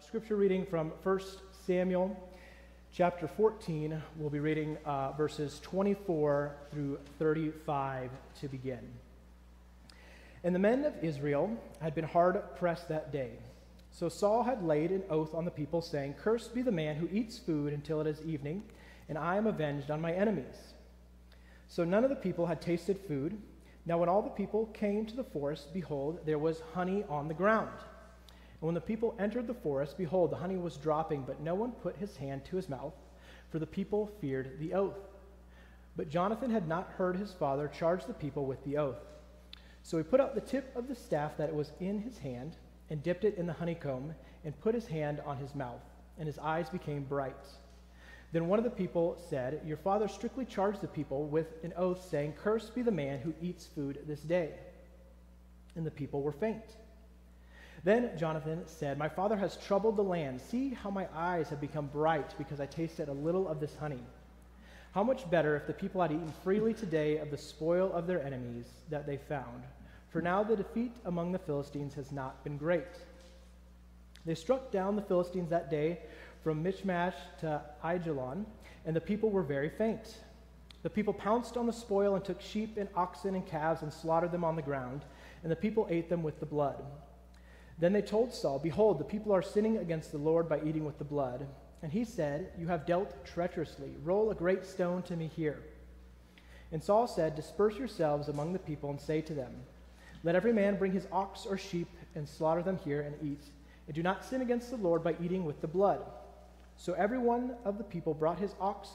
scripture reading from 1 Samuel chapter 14. We'll be reading uh, verses 24 through 35 to begin. And the men of Israel had been hard pressed that day. So Saul had laid an oath on the people, saying, Cursed be the man who eats food until it is evening, and I am avenged on my enemies. So none of the people had tasted food. Now, when all the people came to the forest, behold, there was honey on the ground. And when the people entered the forest, behold, the honey was dropping, but no one put his hand to his mouth, for the people feared the oath. But Jonathan had not heard his father charge the people with the oath. So he put out the tip of the staff that was in his hand, and dipped it in the honeycomb, and put his hand on his mouth, and his eyes became bright. Then one of the people said, Your father strictly charged the people with an oath, saying, Cursed be the man who eats food this day. And the people were faint. Then Jonathan said, My father has troubled the land. See how my eyes have become bright because I tasted a little of this honey. How much better if the people had eaten freely today of the spoil of their enemies that they found. For now the defeat among the Philistines has not been great. They struck down the Philistines that day from Michmash to Aijalon, and the people were very faint. The people pounced on the spoil and took sheep and oxen and calves and slaughtered them on the ground, and the people ate them with the blood. Then they told Saul, Behold, the people are sinning against the Lord by eating with the blood. And he said, You have dealt treacherously. Roll a great stone to me here. And Saul said, Disperse yourselves among the people and say to them, Let every man bring his ox or sheep and slaughter them here and eat. And do not sin against the Lord by eating with the blood. So every one of the people brought his ox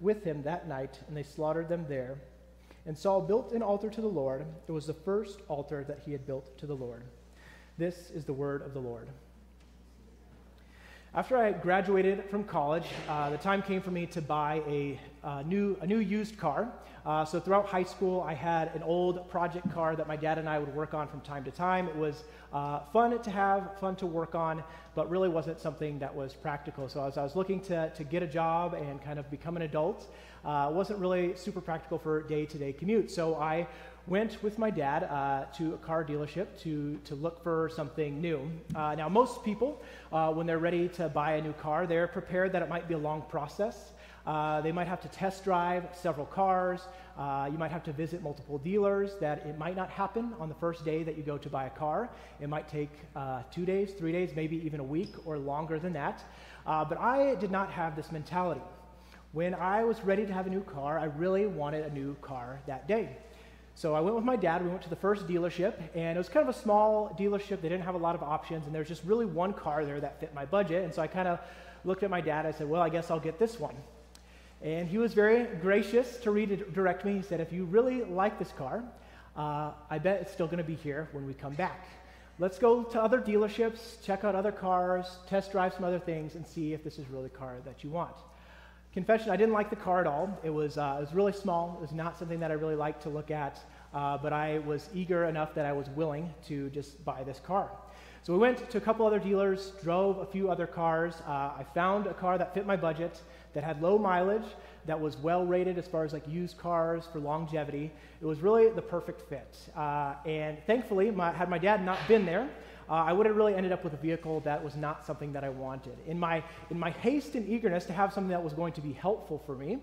with him that night, and they slaughtered them there. And Saul built an altar to the Lord. It was the first altar that he had built to the Lord. This is the word of the Lord. After I graduated from college, uh, the time came for me to buy a, uh, new, a new used car. Uh, so throughout high school, I had an old project car that my dad and I would work on from time to time. It was uh, fun to have, fun to work on, but really wasn't something that was practical. So as I was looking to, to get a job and kind of become an adult, uh, wasn't really super practical for day-to-day commute. So I went with my dad uh, to a car dealership to, to look for something new. Uh, now, most people, uh, when they're ready to buy a new car, they're prepared that it might be a long process. Uh, they might have to test drive several cars. Uh, you might have to visit multiple dealers. That it might not happen on the first day that you go to buy a car. It might take uh, two days, three days, maybe even a week or longer than that. but I did not have this mentality. When I was ready to have a new car, I really wanted a new car that day. So I went with my dad. We went to the first dealership, and it was kind of a small dealership. They didn't have a lot of options, and there was just really one car there that fit my budget. And so I kind of looked at my dad. I said, Well, I guess I'll get this one. And he was very gracious to redirect me. He said, If you really like this car, uh, I bet it's still going to be here when we come back. Let's go to other dealerships, check out other cars, test drive some other things, and see if this is really the car that you want. Confession, I didn't like the car at all. It was, uh, it was really small. It was not something that I really liked to look at, uh, but I was eager enough that I was willing to just buy this car. So we went to a couple other dealers, drove a few other cars. Uh, I found a car that fit my budget, that had low mileage, that was well rated as far as like used cars for longevity. It was really the perfect fit. Uh, and thankfully, my, had my dad not been there, uh, I would have really ended up with a vehicle that was not something that I wanted. In my, in my haste and eagerness to have something that was going to be helpful for me,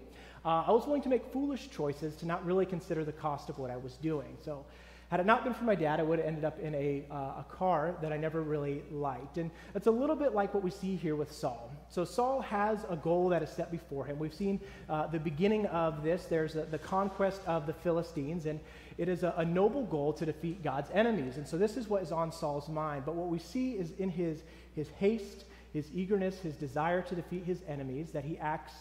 uh, I was willing to make foolish choices to not really consider the cost of what I was doing. So had it not been for my dad, I would have ended up in a, uh, a car that I never really liked. And it's a little bit like what we see here with Saul. So Saul has a goal that is set before him. We've seen uh, the beginning of this. There's a, the conquest of the Philistines, and it is a, a noble goal to defeat God's enemies. And so this is what is on Saul's mind. But what we see is in his, his haste, his eagerness, his desire to defeat his enemies, that he acts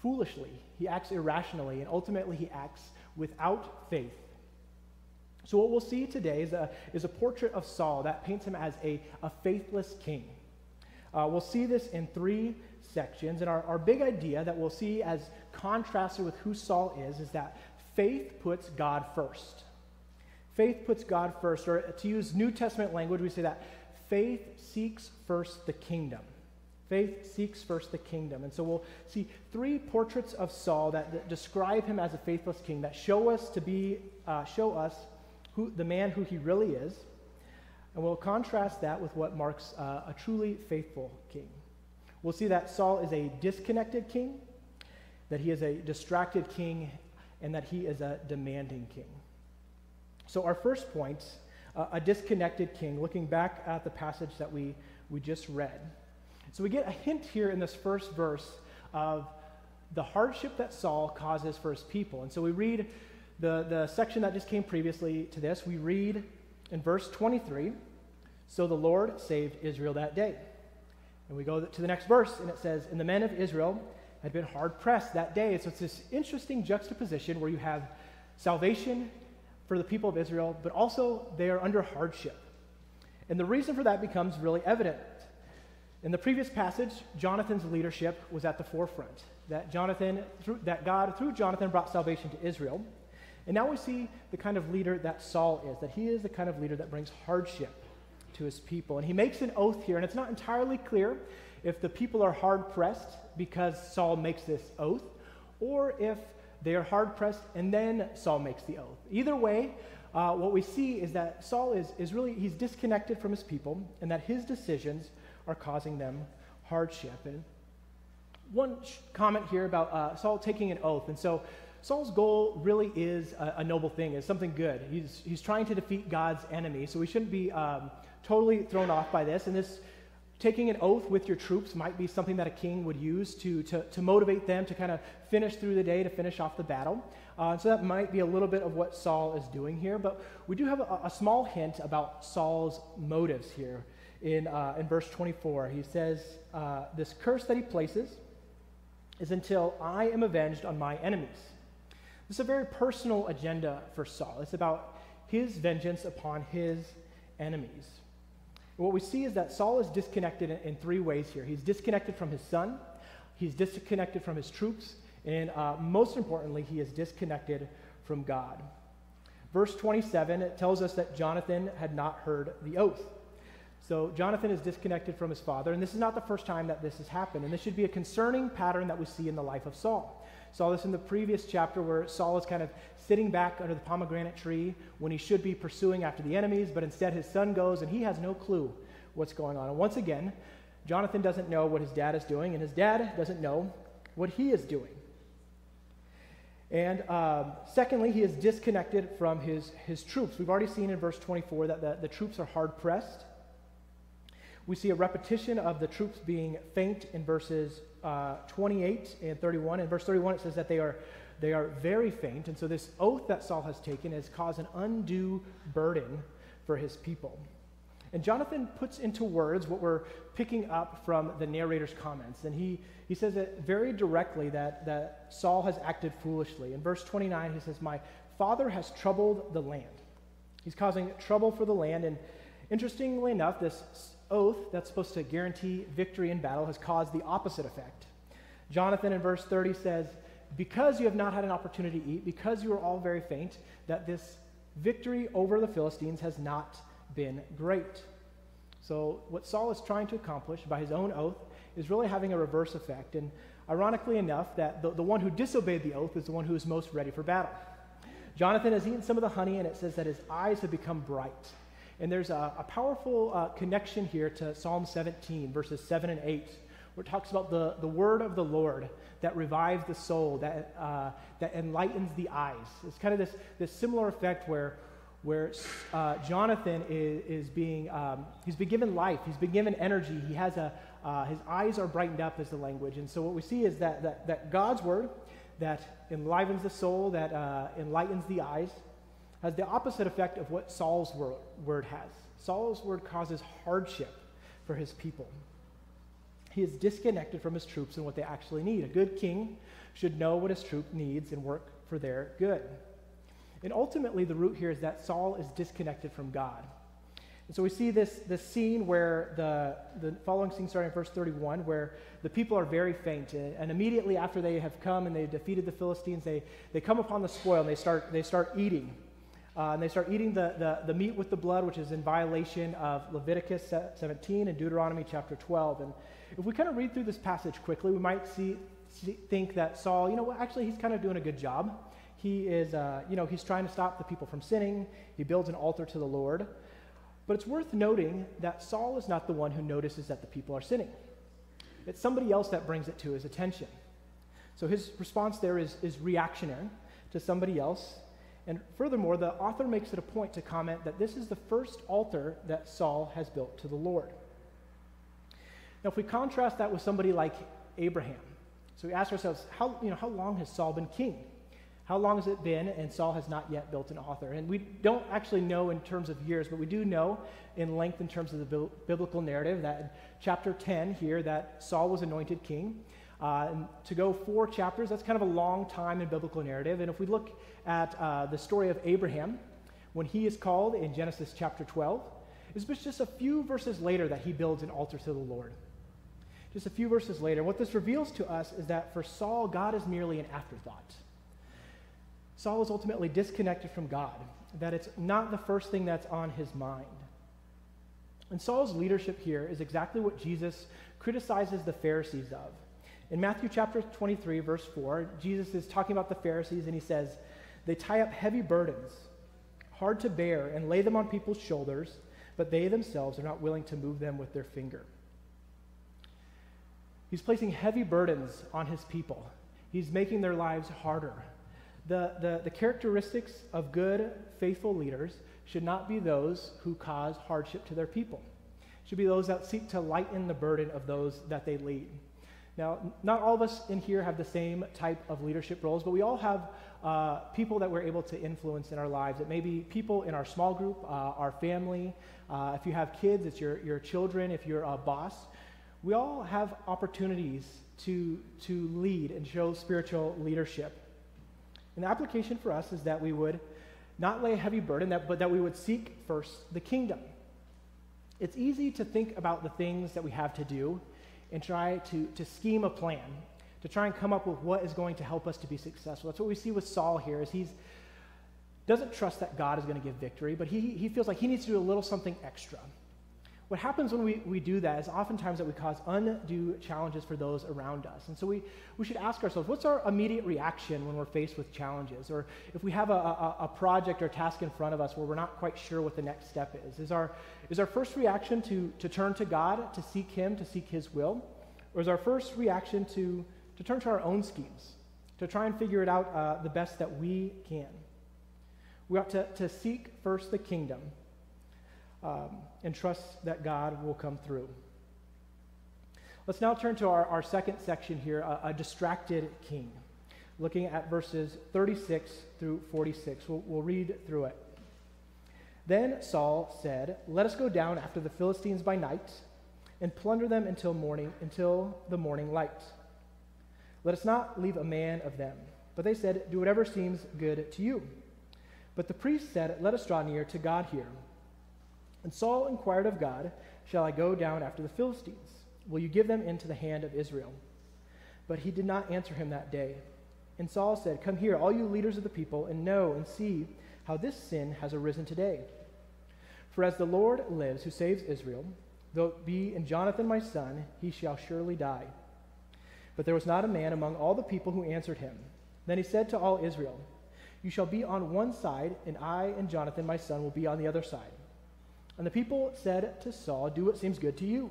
foolishly, he acts irrationally, and ultimately he acts without faith. So, what we'll see today is a, is a portrait of Saul that paints him as a, a faithless king. Uh, we'll see this in three sections. And our, our big idea that we'll see as contrasted with who Saul is is that faith puts God first. Faith puts God first. Or to use New Testament language, we say that faith seeks first the kingdom. Faith seeks first the kingdom. And so we'll see three portraits of Saul that, that describe him as a faithless king, that show us to be, uh, show us who, the man who he really is. And we'll contrast that with what marks uh, a truly faithful king. We'll see that Saul is a disconnected king, that he is a distracted king, and that he is a demanding king. So, our first point uh, a disconnected king, looking back at the passage that we, we just read. So, we get a hint here in this first verse of the hardship that Saul causes for his people. And so, we read the, the section that just came previously to this, we read in verse 23 So the Lord saved Israel that day. And we go to the next verse, and it says, And the men of Israel had been hard pressed that day. So it's this interesting juxtaposition where you have salvation for the people of Israel, but also they are under hardship. And the reason for that becomes really evident. In the previous passage, Jonathan's leadership was at the forefront. That Jonathan, through, that God through Jonathan brought salvation to Israel. And now we see the kind of leader that Saul is, that he is the kind of leader that brings hardship to his people. And he makes an oath here, and it's not entirely clear if the people are hard pressed because Saul makes this oath, or if they are hard pressed and then Saul makes the oath. Either way, uh, what we see is that Saul is, is really, he's disconnected from his people, and that his decisions are causing them hardship. And one sh- comment here about uh, Saul taking an oath. And so Saul's goal really is a, a, noble thing, is something good. He's, he's trying to defeat God's enemy, so we shouldn't be um, totally thrown off by this. And this taking an oath with your troops might be something that a king would use to, to, to motivate them to kind of finish through the day, to finish off the battle. Uh, so that might be a little bit of what Saul is doing here. But we do have a, a small hint about Saul's motives here in, uh, in verse 24. He says, uh, This curse that he places is until I am avenged on my enemies. This is a very personal agenda for Saul. It's about his vengeance upon his enemies. What we see is that Saul is disconnected in, in, three ways here. He's disconnected from his son, he's disconnected from his troops, and uh, most importantly, he is disconnected from God. Verse 27 it tells us that Jonathan had not heard the oath. So Jonathan is disconnected from his father, and this is not the first time that this has happened. And this should be a concerning pattern that we see in the life of Saul. Saw this in the previous chapter where Saul is kind of sitting back under the pomegranate tree when he should be pursuing after the enemies, but instead his son goes and he has no clue what's going on. And once again, Jonathan doesn't know what his dad is doing, and his dad doesn't know what he is doing. And um, secondly, he is disconnected from his, his troops. We've already seen in verse 24 that the, the troops are hard pressed. We see a repetition of the troops being faint in verses uh, 28 and 31. In verse 31, it says that they are, they are very faint. And so, this oath that Saul has taken has caused an undue burden for his people. And Jonathan puts into words what we're picking up from the narrator's comments. And he, he says it very directly that, that Saul has acted foolishly. In verse 29, he says, My father has troubled the land. He's causing trouble for the land. And interestingly enough, this oath that's supposed to guarantee victory in battle has caused the opposite effect. Jonathan in verse 30 says, Because you have not had an opportunity to eat, because you are all very faint, that this victory over the Philistines has not been great. So, what Saul is trying to accomplish by his own oath is really having a reverse effect. And ironically enough, that the, the one who disobeyed the oath is the one who is most ready for battle. Jonathan has eaten some of the honey, and it says that his eyes have become bright. And there's a, a powerful uh, connection here to Psalm 17, verses 7 and 8, where it talks about the, the word of the Lord that revives the soul, that, uh, that enlightens the eyes. It's kind of this, this similar effect where, where uh, Jonathan is, is being, um, he's been given life, he's been given energy, he has a, uh, his eyes are brightened up as the language. And so what we see is that, that, that God's word that enlivens the soul, that uh, enlightens the eyes, has the opposite effect of what Saul's word has. Saul's word causes hardship for his people. He is disconnected from his troops and what they actually need. A good king should know what his troop needs and work for their good. And ultimately, the root here is that Saul is disconnected from God. And so we see this, this scene where the, the following scene starting in verse 31, where the people are very faint. And immediately after they have come and they've defeated the Philistines, they, they come upon the spoil and they start, they start eating. Uh, and they start eating the, the, the, meat with the blood, which is in violation of Leviticus 17 and Deuteronomy chapter 12. And if we kind of read through this passage quickly, we might see, see think that Saul, you know, well, actually, he's kind of doing a good job. He is, uh, you know, he's trying to stop the people from sinning. He builds an altar to the Lord. But it's worth noting that Saul is not the one who notices that the people are sinning. It's somebody else that brings it to his attention. So his response there is, is reactionary to somebody else. And furthermore, the author makes it a point to comment that this is the first altar that Saul has built to the Lord. Now, if we contrast that with somebody like Abraham, so we ask ourselves, how, you know, how long has Saul been king? How long has it been? And Saul has not yet built an altar. And we don't actually know in terms of years, but we do know in length in terms of the biblical narrative that in chapter 10 here that Saul was anointed king. Uh, to go four chapters, that's kind of a long time in biblical narrative. And if we look at uh, the story of Abraham, when he is called in Genesis chapter 12, it's just a few verses later that he builds an altar to the Lord. Just a few verses later, what this reveals to us is that for Saul, God is merely an afterthought. Saul is ultimately disconnected from God, that it's not the first thing that's on his mind. And Saul's leadership here is exactly what Jesus criticizes the Pharisees of. In Matthew chapter 23, verse 4, Jesus is talking about the Pharisees and he says, They tie up heavy burdens, hard to bear, and lay them on people's shoulders, but they themselves are not willing to move them with their finger. He's placing heavy burdens on his people, he's making their lives harder the, the, the characteristics of good, faithful leaders should not be those who cause hardship to their people. It should be those that seek to lighten the burden of those that they lead. Now, not all of us in here have the same type of leadership roles, but we all have uh, people that we're able to influence in our lives. It may be people in our small group, uh, our family. Uh, if you have kids, it's your, your children. If you're a boss, we all have opportunities to, to lead and show spiritual leadership. And the application for us is that we would not lay a heavy burden, that, but that we would seek first the kingdom. It's easy to think about the things that we have to do and try to, to scheme a plan, to try and come up with what is going to help us to be successful. That's what we see with Saul here, is he's doesn't trust that God is going to give victory, but he, he feels like he needs to do a little something extra. What happens when we, we do that is oftentimes that we cause undue challenges for those around us. And so we, we should ask ourselves, what's our immediate reaction when we're faced with challenges? Or if we have a, a, a project or task in front of us where we're not quite sure what the next step is, is our, is our first reaction to, to turn to God, to seek Him, to seek His will? Or is our first reaction to, to turn to our own schemes, to try and figure it out uh, the best that we can? We ought to, to seek first the kingdom um, and trust that God will come through. Let's now turn to our, our second section here a, a distracted king, looking at verses 36 through 46. We'll, we'll read through it. Then Saul said, Let us go down after the Philistines by night and plunder them until morning, until the morning light. Let us not leave a man of them. But they said, Do whatever seems good to you. But the priest said, Let us draw near to God here. And Saul inquired of God, Shall I go down after the Philistines? Will you give them into the hand of Israel? But he did not answer him that day. And Saul said, Come here, all you leaders of the people, and know and see how this sin has arisen today. For as the Lord lives, who saves Israel, though it be in Jonathan my son, he shall surely die. But there was not a man among all the people who answered him. Then he said to all Israel, You shall be on one side, and I and Jonathan my son will be on the other side. And the people said to Saul, Do what seems good to you.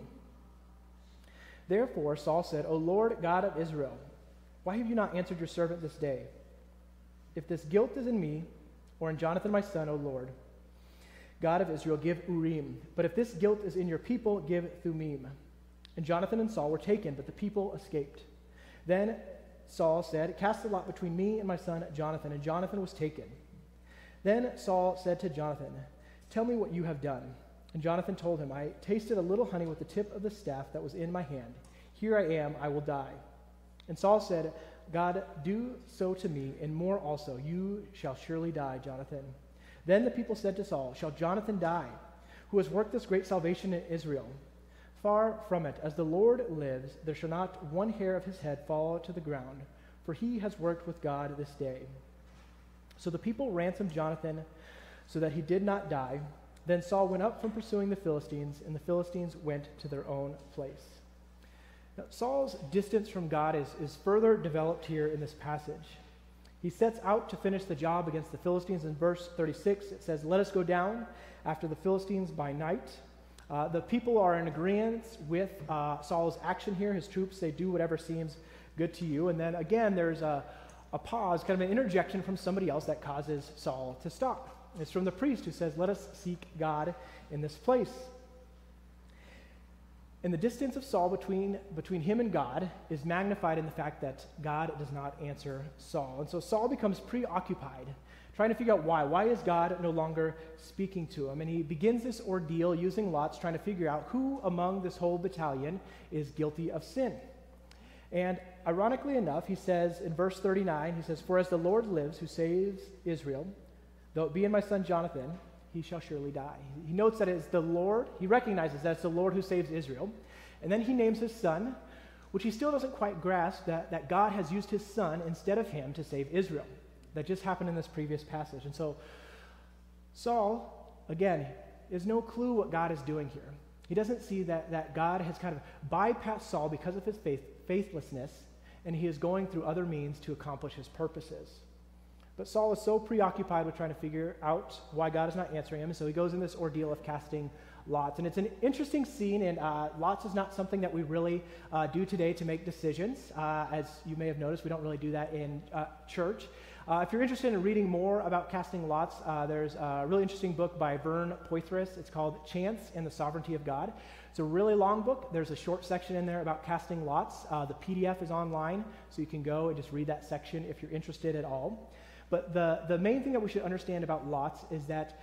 Therefore Saul said, O Lord God of Israel, why have you not answered your servant this day? If this guilt is in me, or in Jonathan my son, O Lord, God of Israel, give Urim. But if this guilt is in your people, give Thummim. And Jonathan and Saul were taken, but the people escaped. Then Saul said, Cast the lot between me and my son Jonathan. And Jonathan was taken. Then Saul said to Jonathan, Tell me what you have done. And Jonathan told him, I tasted a little honey with the tip of the staff that was in my hand. Here I am, I will die. And Saul said, God, do so to me, and more also. You shall surely die, Jonathan. Then the people said to Saul, Shall Jonathan die, who has worked this great salvation in Israel? Far from it. As the Lord lives, there shall not one hair of his head fall to the ground, for he has worked with God this day. So the people ransomed Jonathan so that he did not die. Then Saul went up from pursuing the Philistines, and the Philistines went to their own place. Now, Saul's distance from God is, is further developed here in this passage. He sets out to finish the job against the Philistines. In verse 36, it says, Let us go down after the Philistines by night. Uh, the people are in agreement with uh, Saul's action here. His troops say, Do whatever seems good to you. And then again, there's a, a pause, kind of an interjection from somebody else that causes Saul to stop. It's from the priest who says, Let us seek God in this place. And the distance of Saul between, between him and God is magnified in the fact that God does not answer Saul. And so Saul becomes preoccupied, trying to figure out why. Why is God no longer speaking to him? And he begins this ordeal using lots, trying to figure out who among this whole battalion is guilty of sin. And ironically enough, he says in verse 39, he says, For as the Lord lives, who saves Israel, though it be in my son Jonathan, he shall surely die. He notes that it's the Lord, he recognizes that it's the Lord who saves Israel. And then he names his son, which he still doesn't quite grasp that, that God has used his son instead of him to save Israel. That just happened in this previous passage. And so Saul, again, has no clue what God is doing here. He doesn't see that, that God has kind of bypassed Saul because of his faith, faithlessness, and he is going through other means to accomplish his purposes. But Saul is so preoccupied with trying to figure out why God is not answering him, and so he goes in this ordeal of casting lots. And it's an interesting scene, and uh, lots is not something that we really uh, do today to make decisions. Uh, as you may have noticed, we don't really do that in uh, church. Uh, if you're interested in reading more about casting lots, uh, there's a really interesting book by Vern Poythress. It's called Chance and the Sovereignty of God. It's a really long book. There's a short section in there about casting lots. the PDF is online, so you can go and just read that section if you're interested at all. But the, the main thing that we should understand about lots is that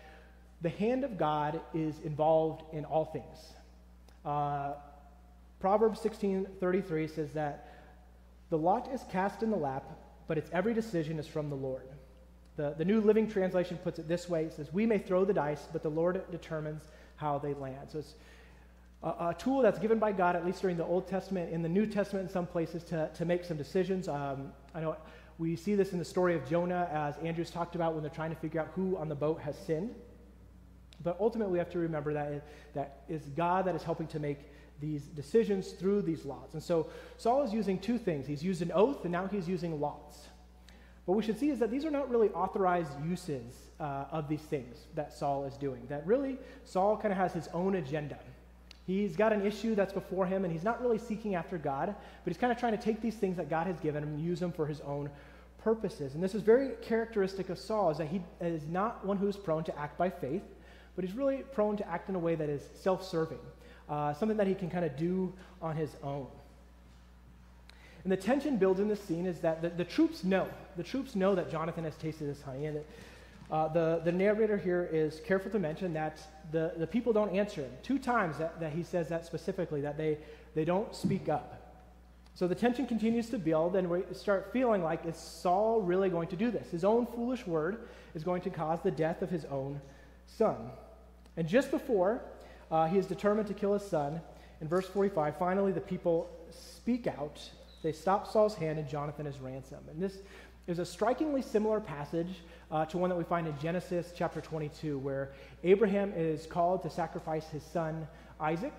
the hand of God is involved in all things. Uh, Proverbs 16:33 says that the lot is cast in the lap, but its every decision is from the Lord. The, the New Living Translation puts it this way: it says, "We may throw the dice, but the Lord determines how they land." So it's a, a tool that's given by God, at least during the Old Testament, in the New Testament, in some places, to, to make some decisions. Um, I know we see this in the story of Jonah, as Andrew's talked about, when they're trying to figure out who on the boat has sinned. But ultimately, we have to remember that it, that is God that is helping to make these decisions through these laws. And so Saul is using two things. He's used an oath, and now he's using lots. What we should see is that these are not really authorized uses uh, of these things that Saul is doing. That really, Saul kind of has his own agenda. He's got an issue that's before him, and he's not really seeking after God, but he's kind of trying to take these things that God has given him and use them for his own purposes. And this is very characteristic of Saul, is that he is not one who is prone to act by faith, but he's really prone to act in a way that is self-serving, uh, something that he can kind of do on his own. And the tension builds in this scene is that the, the troops know. The troops know that Jonathan has tasted this honey. And uh, the, the narrator here is careful to mention that the, the people don't answer him. Two times that, that he says that specifically, that they, they don't speak up. So the tension continues to build, and we start feeling like, is Saul really going to do this? His own foolish word is going to cause the death of his own son. And just before uh, he is determined to kill his son, in verse 45, finally the people speak out. They stop Saul's hand, and Jonathan is ransomed. And this is a strikingly similar passage uh, to one that we find in Genesis chapter 22, where Abraham is called to sacrifice his son Isaac.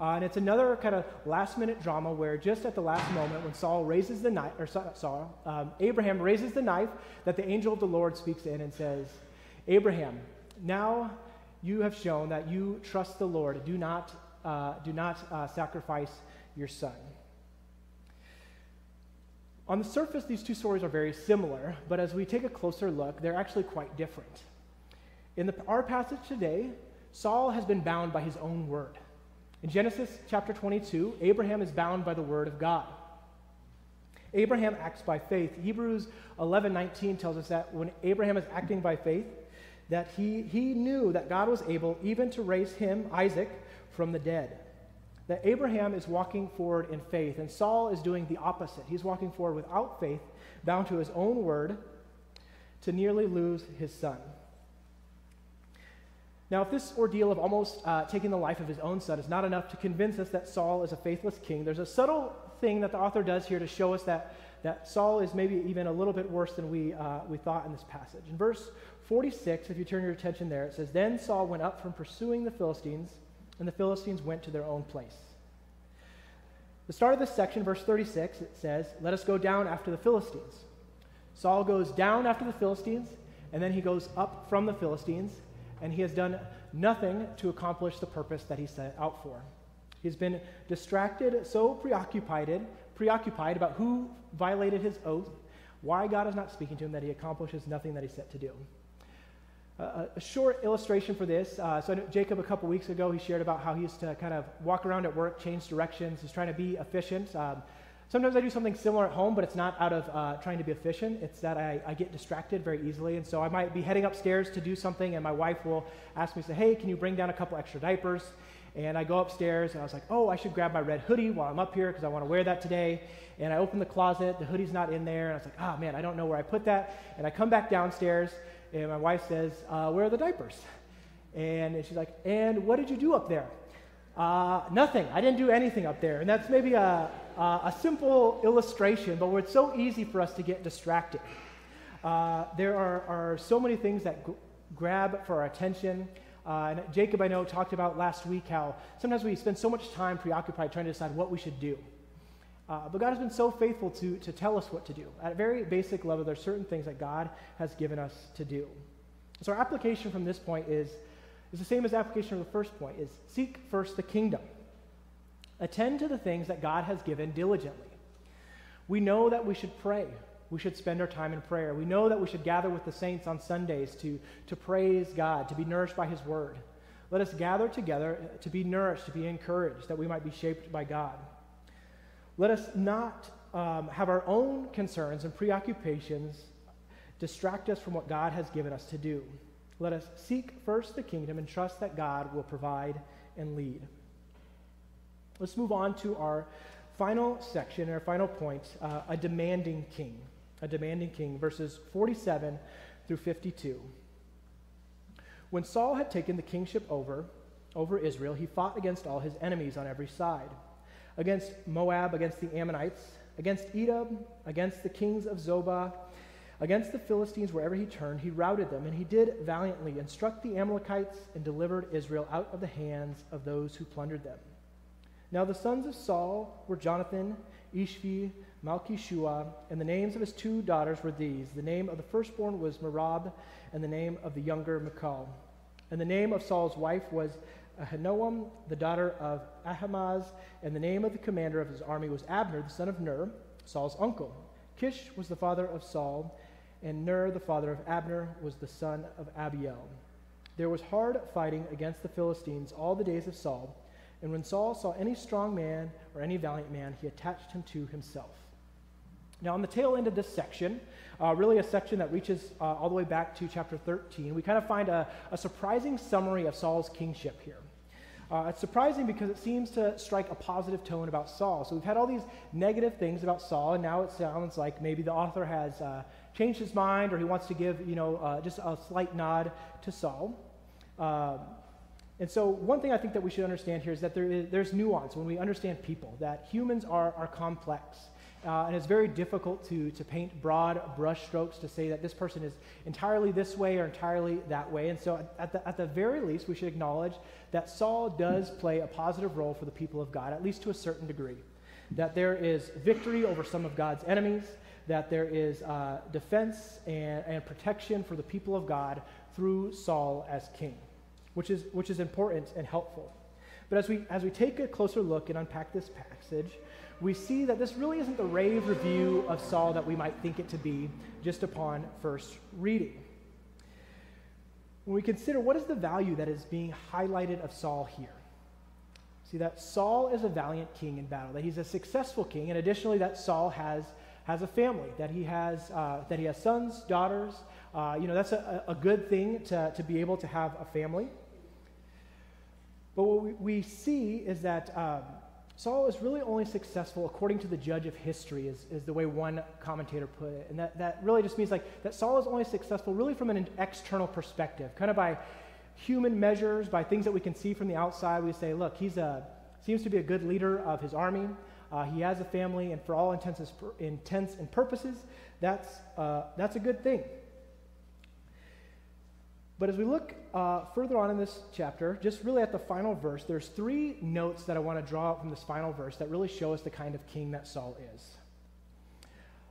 Uh, and it's another kind of last minute drama where just at the last moment when Saul raises the knife, or Saul, um, Abraham raises the knife, that the angel of the Lord speaks in and says, Abraham, now you have shown that you trust the Lord. Do not, uh, do not uh, sacrifice your son. On the surface, these two stories are very similar, but as we take a closer look, they're actually quite different. In the, our passage today, Saul has been bound by his own word. In Genesis chapter 22, Abraham is bound by the word of God. Abraham acts by faith. Hebrews 11:19 tells us that when Abraham is acting by faith, that he, he knew that God was able even to raise him, Isaac, from the dead. That Abraham is walking forward in faith, and Saul is doing the opposite. He's walking forward without faith, bound to his own word, to nearly lose his son. Now, if this ordeal of almost uh, taking the life of his own son is not enough to convince us that Saul is a faithless king, there's a subtle thing that the author does here to show us that, that Saul is maybe even a little bit worse than we, uh, we thought in this passage. In verse 46, if you turn your attention there, it says, Then Saul went up from pursuing the Philistines, and the Philistines went to their own place. The start of this section, verse 36, it says, Let us go down after the Philistines. Saul goes down after the Philistines, and then he goes up from the Philistines, and he has done nothing to accomplish the purpose that he set out for. He's been distracted, so preoccupied, preoccupied about who violated his oath, why God is not speaking to him, that he accomplishes nothing that he set to do. Uh, a short illustration for this. Uh, so Jacob, a couple weeks ago, he shared about how he used to kind of walk around at work, change directions. He's trying to be efficient. Um, sometimes I do something similar at home, but it's not out of uh, trying to be efficient. It's that I, I, get distracted very easily. And so I might be heading upstairs to do something, and my wife will ask me, say, hey, can you bring down a couple extra diapers? And I go upstairs and I was like, oh, I should grab my red hoodie while I'm up here because I want to wear that today. And I open the closet, the hoodie's not in there. And I was like, oh man, I don't know where I put that. And I come back downstairs and my wife says, uh, where are the diapers? And she's like, and what did you do up there? Uh, nothing. I didn't do anything up there. And that's maybe a, a, a simple illustration, but where it's so easy for us to get distracted. Uh, there are, are so many things that g- grab for our attention. Uh, and Jacob, I know, talked about last week how sometimes we spend so much time preoccupied trying to decide what we should do. Uh, but God has been so faithful to, to tell us what to do. At a very basic level, there are certain things that God has given us to do. So our application from this point is, is the same as application of the first point, is seek first the kingdom. Attend to the things that God has given diligently. We know that we should pray we should spend our time in prayer. We know that we should gather with the saints on Sundays to, to praise God, to be nourished by His Word. Let us gather together to be nourished, to be encouraged, that we might be shaped by God. Let us not um, have our own concerns and preoccupations distract us from what God has given us to do. Let us seek first the kingdom and trust that God will provide and lead. Let's move on to our final section, our final point uh, a demanding king a demanding king, verses 47 through 52. When Saul had taken the kingship over, over Israel, he fought against all his enemies on every side against Moab, against the Ammonites, against Edom, against the kings of Zobah, against the Philistines wherever he turned. He routed them, and he did valiantly, and struck the Amalekites, and delivered Israel out of the hands of those who plundered them. Now the sons of Saul were Jonathan, Ishvi, Malchishua, and the names of his two daughters were these. The name of the firstborn was Merab, and the name of the younger Michal. And the name of Saul's wife was Ahinoam, the daughter of Ahimaaz, and the name of the commander of his army was Abner, the son of Ner, Saul's uncle. Kish was the father of Saul, and Ner, the father of Abner, was the son of Abiel. There was hard fighting against the Philistines all the days of Saul, and when Saul saw any strong man or any valiant man, he attached him to himself. Now, on the tail end of this section, uh, really a section that reaches uh, all the way back to chapter 13, we kind of find a, a surprising summary of Saul's kingship here. Uh, it's surprising because it seems to strike a positive tone about Saul. So we've had all these negative things about Saul, and now it sounds like maybe the author has uh, changed his mind or he wants to give, you know, uh, just a slight nod to Saul. And so one thing I think that we should understand here is that there is, there's nuance when we understand people, that humans are, are complex. Uh, and it's very difficult to, to paint broad brushstrokes to say that this person is entirely this way or entirely that way. And so, at the, at the very least, we should acknowledge that Saul does play a positive role for the people of God, at least to a certain degree. That there is victory over some of God's enemies, that there is uh, defense and, and protection for the people of God through Saul as king, which is, which is important and helpful. But as we, as we take a closer look and unpack this passage, we see that this really isn't the rave review of Saul that we might think it to be just upon first reading. When we consider what is the value that is being highlighted of Saul here, see that Saul is a valiant king in battle, that he's a successful king, and additionally that Saul has, has a family, that he has, uh, that he has sons, daughters. Uh, you know, that's a, a good thing to, to be able to have a family. But what we, see is that um, Saul is really only successful according to the judge of history, is, is the way one commentator put it. And that, that really just means like that Saul is only successful really from an external perspective, kind of by human measures, by things that we can see from the outside. We say, look, he's a seems to be a good leader of his army. Uh, he has a family, and for all intents, intents and purposes, that's, uh, that's a good thing. But as we look uh, further on in this chapter, just really at the final verse, there's three notes that I want to draw out from this final verse that really show us the kind of king that Saul is.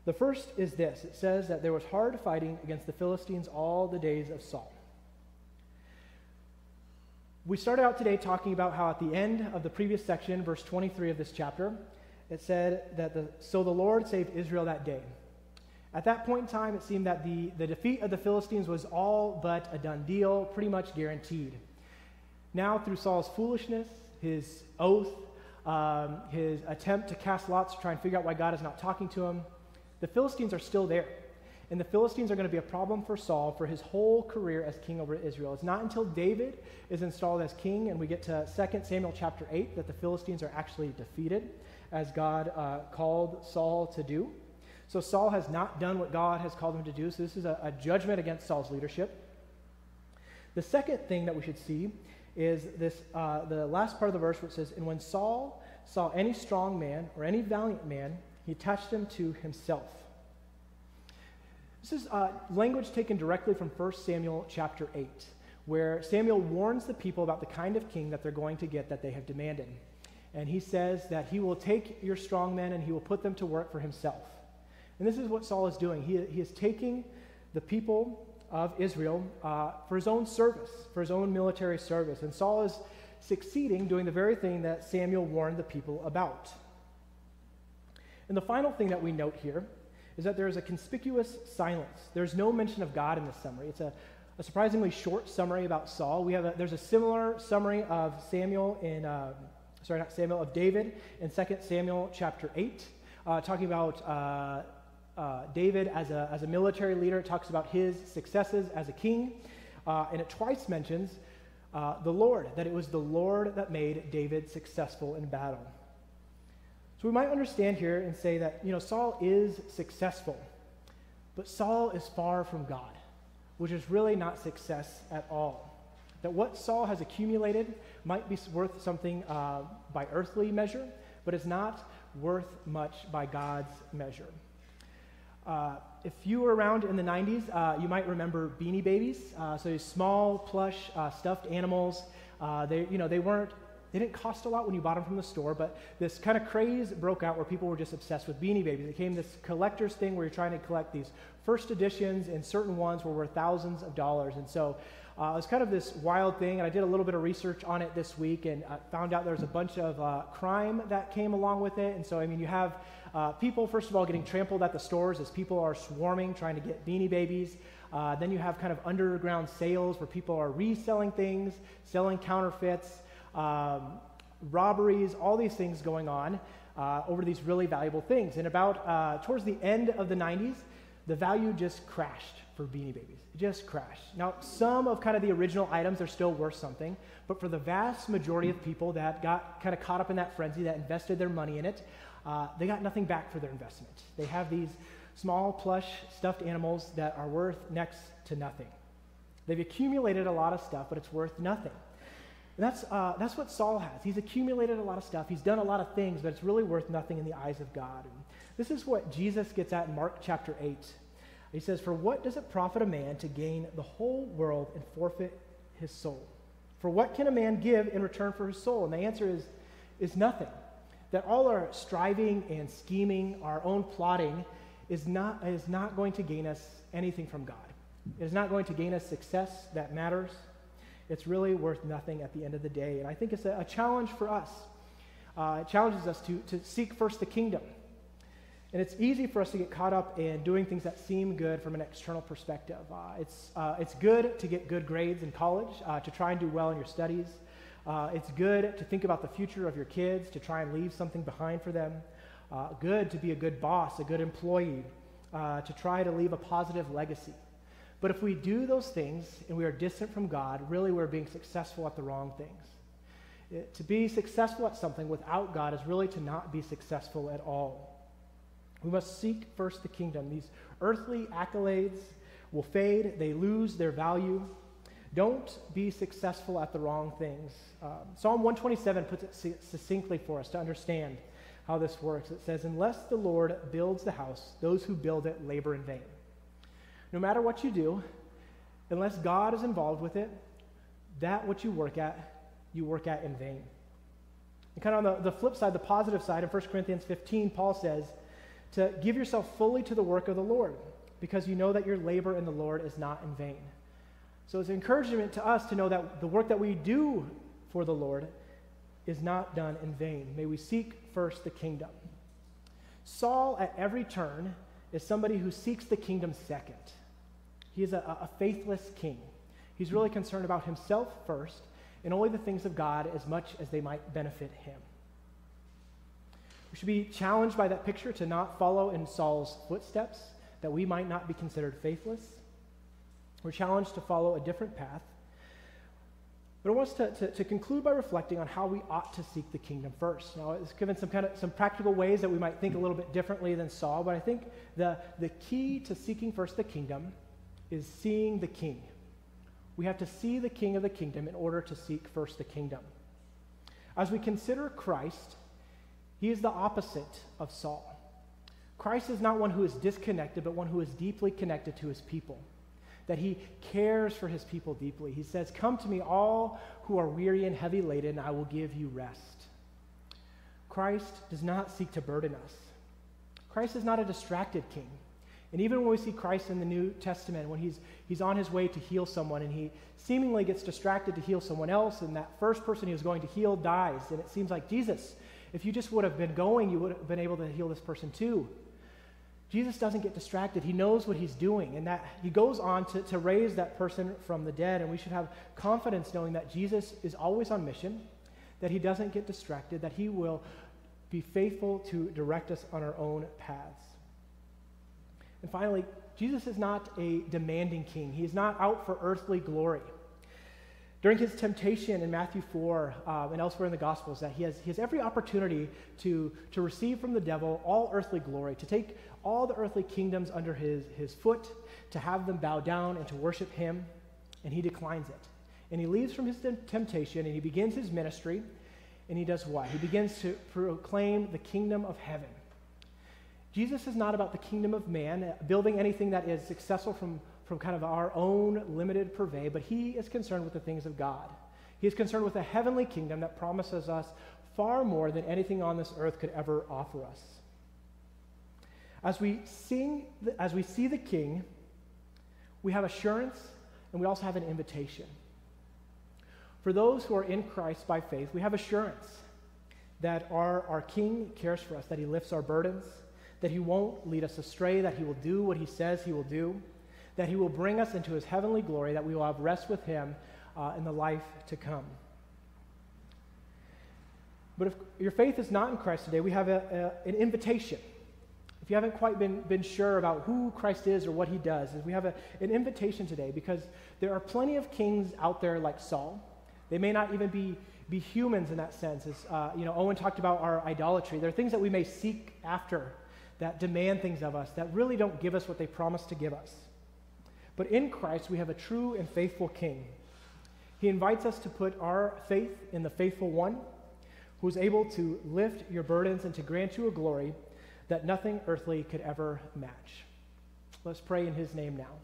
The first is this it says that there was hard fighting against the Philistines all the days of Saul. We started out today talking about how at the end of the previous section, verse 23 of this chapter, it said that the, so the Lord saved Israel that day. At that point in time, it seemed that the, the defeat of the Philistines was all but a done deal, pretty much guaranteed. Now, through Saul's foolishness, his oath, um, his attempt to cast lots to try and figure out why God is not talking to him, the Philistines are still there. And the Philistines are going to be a problem for Saul for his whole career as king over Israel. It's not until David is installed as king and we get to 2 Samuel chapter 8 that the Philistines are actually defeated, as God uh, called Saul to do. So Saul has not done what God has called him to do. So this is a, a judgment against Saul's leadership. The second thing that we should see is this uh, the last part of the verse where it says, And when Saul saw any strong man or any valiant man, he attached him to himself. This is uh, language taken directly from 1 Samuel chapter 8, where Samuel warns the people about the kind of king that they're going to get that they have demanded. And he says that he will take your strong men and he will put them to work for himself. And this is what Saul is doing. He, he is taking the people of Israel uh, for his own service, for his own military service. And Saul is succeeding doing the very thing that Samuel warned the people about. And the final thing that we note here is that there is a conspicuous silence. There's no mention of God in this summary. It's a, a surprisingly short summary about Saul. We have a, there's a similar summary of Samuel in, uh, sorry, not Samuel, of David in 2 Samuel chapter 8, uh, talking about uh, David as a, as a military leader. It talks about his successes as a king. Uh, and it twice mentions uh, the Lord, that it was the Lord that made David successful in battle. So we might understand here and say that, you know, Saul is successful, but Saul is far from God, which is really not success at all. That what Saul has accumulated might be worth something uh, by earthly measure, but it's not worth much by God's measure. Uh, if you were around in the 90s, uh, you might remember Beanie Babies. Uh, so these small, plush, uh, stuffed animals. Uh, they, you know, they weren't, they didn't cost a lot when you bought them from the store, but this kind of craze broke out where people were just obsessed with Beanie Babies. It became this collector's thing where you're trying to collect these first editions, and certain ones were worth thousands of dollars. And so uh, it was kind of this wild thing, and I did a little bit of research on it this week and uh, found out there was a bunch of uh, crime that came along with it. And so, I mean, you have uh, people, first of all, getting trampled at the stores as people are swarming trying to get beanie babies. Uh, then you have kind of underground sales where people are reselling things, selling counterfeits, um, robberies, all these things going on uh, over these really valuable things. And about towards the end of the 90s, the value just crashed for Beanie Babies. It just crashed. Now, some of kind of the original items are still worth something, but for the vast majority of people that got kind of caught up in that frenzy, that invested their money in it, uh, they got nothing back for their investment. They have these small, plush, stuffed animals that are worth next to nothing. They've accumulated a lot of stuff, but it's worth nothing. And that's, uh, that's what Saul has. He's accumulated a lot of stuff. He's done a lot of things, but it's really worth nothing in the eyes of God. And this is what Jesus gets at in Mark chapter 8. He says, For what does it profit a man to gain the whole world and forfeit his soul? For what can a man give in return for his soul? And the answer is, is nothing. That all our striving and scheming, our own plotting, is not, is not going to gain us anything from God. It is not going to gain us success that matters. It's really worth nothing at the end of the day. And I think it's a, a challenge for us. Uh, it challenges us to, to seek first the kingdom and it's easy for us to get caught up in doing things that seem good from an external perspective. Uh, it's, uh, it's good to get good grades in college, uh, to try and do well in your studies. Uh, it's good to think about the future of your kids, to try and leave something behind for them. Uh, good to be a good boss, a good employee, uh, to try to leave a positive legacy. But if we do those things and we are distant from God, really we're being successful at the wrong things. It, to be successful at something without God is really to not be successful at all. We must seek first the kingdom. These earthly accolades will fade, they lose their value. Don't be successful at the wrong things. Um, Psalm 127 puts it succinctly for us to understand how this works. It says, Unless the Lord builds the house, those who build it labor in vain. No matter what you do, unless God is involved with it, that what you work at, you work at in vain. And kind of on the, the flip side, the positive side, in 1 Corinthians 15, Paul says, to give yourself fully to the work of the Lord, because you know that your labor in the Lord is not in vain. So it's encouragement to us to know that the work that we do for the Lord is not done in vain. May we seek first the kingdom. Saul, at every turn, is somebody who seeks the kingdom second. He is a, a faithless king. He's really concerned about himself first and only the things of God as much as they might benefit him. We should be challenged by that picture to not follow in Saul's footsteps, that we might not be considered faithless. We're challenged to follow a different path. But I want us to, to, to, conclude by reflecting on how we ought to seek the kingdom first. Now, it's given some kind of some practical ways that we might think a little bit differently than Saul, but I think the, the key to seeking first the kingdom is seeing the king. We have to see the king of the kingdom in order to seek first the kingdom. As we consider Christ, he is the opposite of Saul. Christ is not one who is disconnected, but one who is deeply connected to his people. That he cares for his people deeply. He says, Come to me, all who are weary and heavy laden, I will give you rest. Christ does not seek to burden us. Christ is not a distracted king. And even when we see Christ in the New Testament, when he's, he's on his way to heal someone and he seemingly gets distracted to heal someone else, and that first person he was going to heal dies, and it seems like, Jesus, if you just would have been going, you would have been able to heal this person too. Jesus doesn't get distracted. He knows what he's doing, and that he goes on to, to raise that person from the dead. And we should have confidence knowing that Jesus is always on mission, that he doesn't get distracted, that he will be faithful to direct us on our own paths. And finally, Jesus is not a demanding king. He is not out for earthly glory. During his temptation in Matthew 4 um, and elsewhere in the Gospels, that he has, he has every opportunity to, to receive from the devil all earthly glory, to take all the earthly kingdoms under his, his foot, to have them bow down and to worship him, and he declines it. And he leaves from his temptation and he begins his ministry, and he does what? He begins to proclaim the kingdom of heaven. Jesus is not about the kingdom of man, uh, building anything that is successful from, from kind of our own limited purvey, but he is concerned with the things of God. He is concerned with a heavenly kingdom that promises us far more than anything on this earth could ever offer us. As we sing, as we see the king, we have assurance and we also have an invitation. For those who are in Christ by faith, we have assurance that our, our king cares for us, that he lifts our burdens, that he won't lead us astray, that he will do what he says he will do, that he will bring us into his heavenly glory, that we will have rest with him uh, in the life to come. But if your faith is not in Christ today, we have a, a, an invitation. If you haven't quite been, been sure about who Christ is or what he does, we have a, an invitation today because there are plenty of kings out there like Saul. They may not even be, be humans in that sense. As uh, you know, Owen talked about our idolatry. There are things that we may seek after that demand things of us, that really don't give us what they promise to give us. But in Christ, we have a true and faithful King. He invites us to put our faith in the faithful one who is able to lift your burdens and to grant you a glory that nothing earthly could ever match. Let's pray in his name now.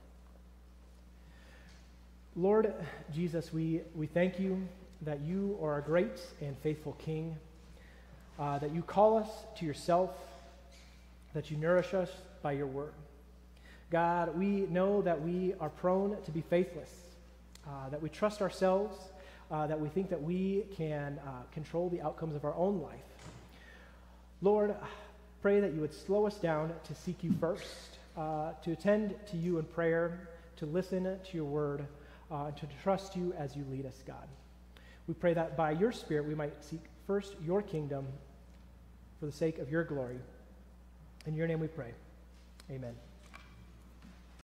Lord Jesus, we, we thank you that you are a great and faithful King, uh, that you call us to yourself that you nourish us by your word. God, we know that we are prone to be faithless, uh, that we trust ourselves, uh, that we think that we can uh, control the outcomes of our own life. Lord, pray that you would slow us down to seek you first, uh, to attend to you in prayer, to listen to your word, uh, to trust you as you lead us, God. We pray that by your Spirit we might seek first your kingdom for the sake of your glory. In your name we pray. Amen.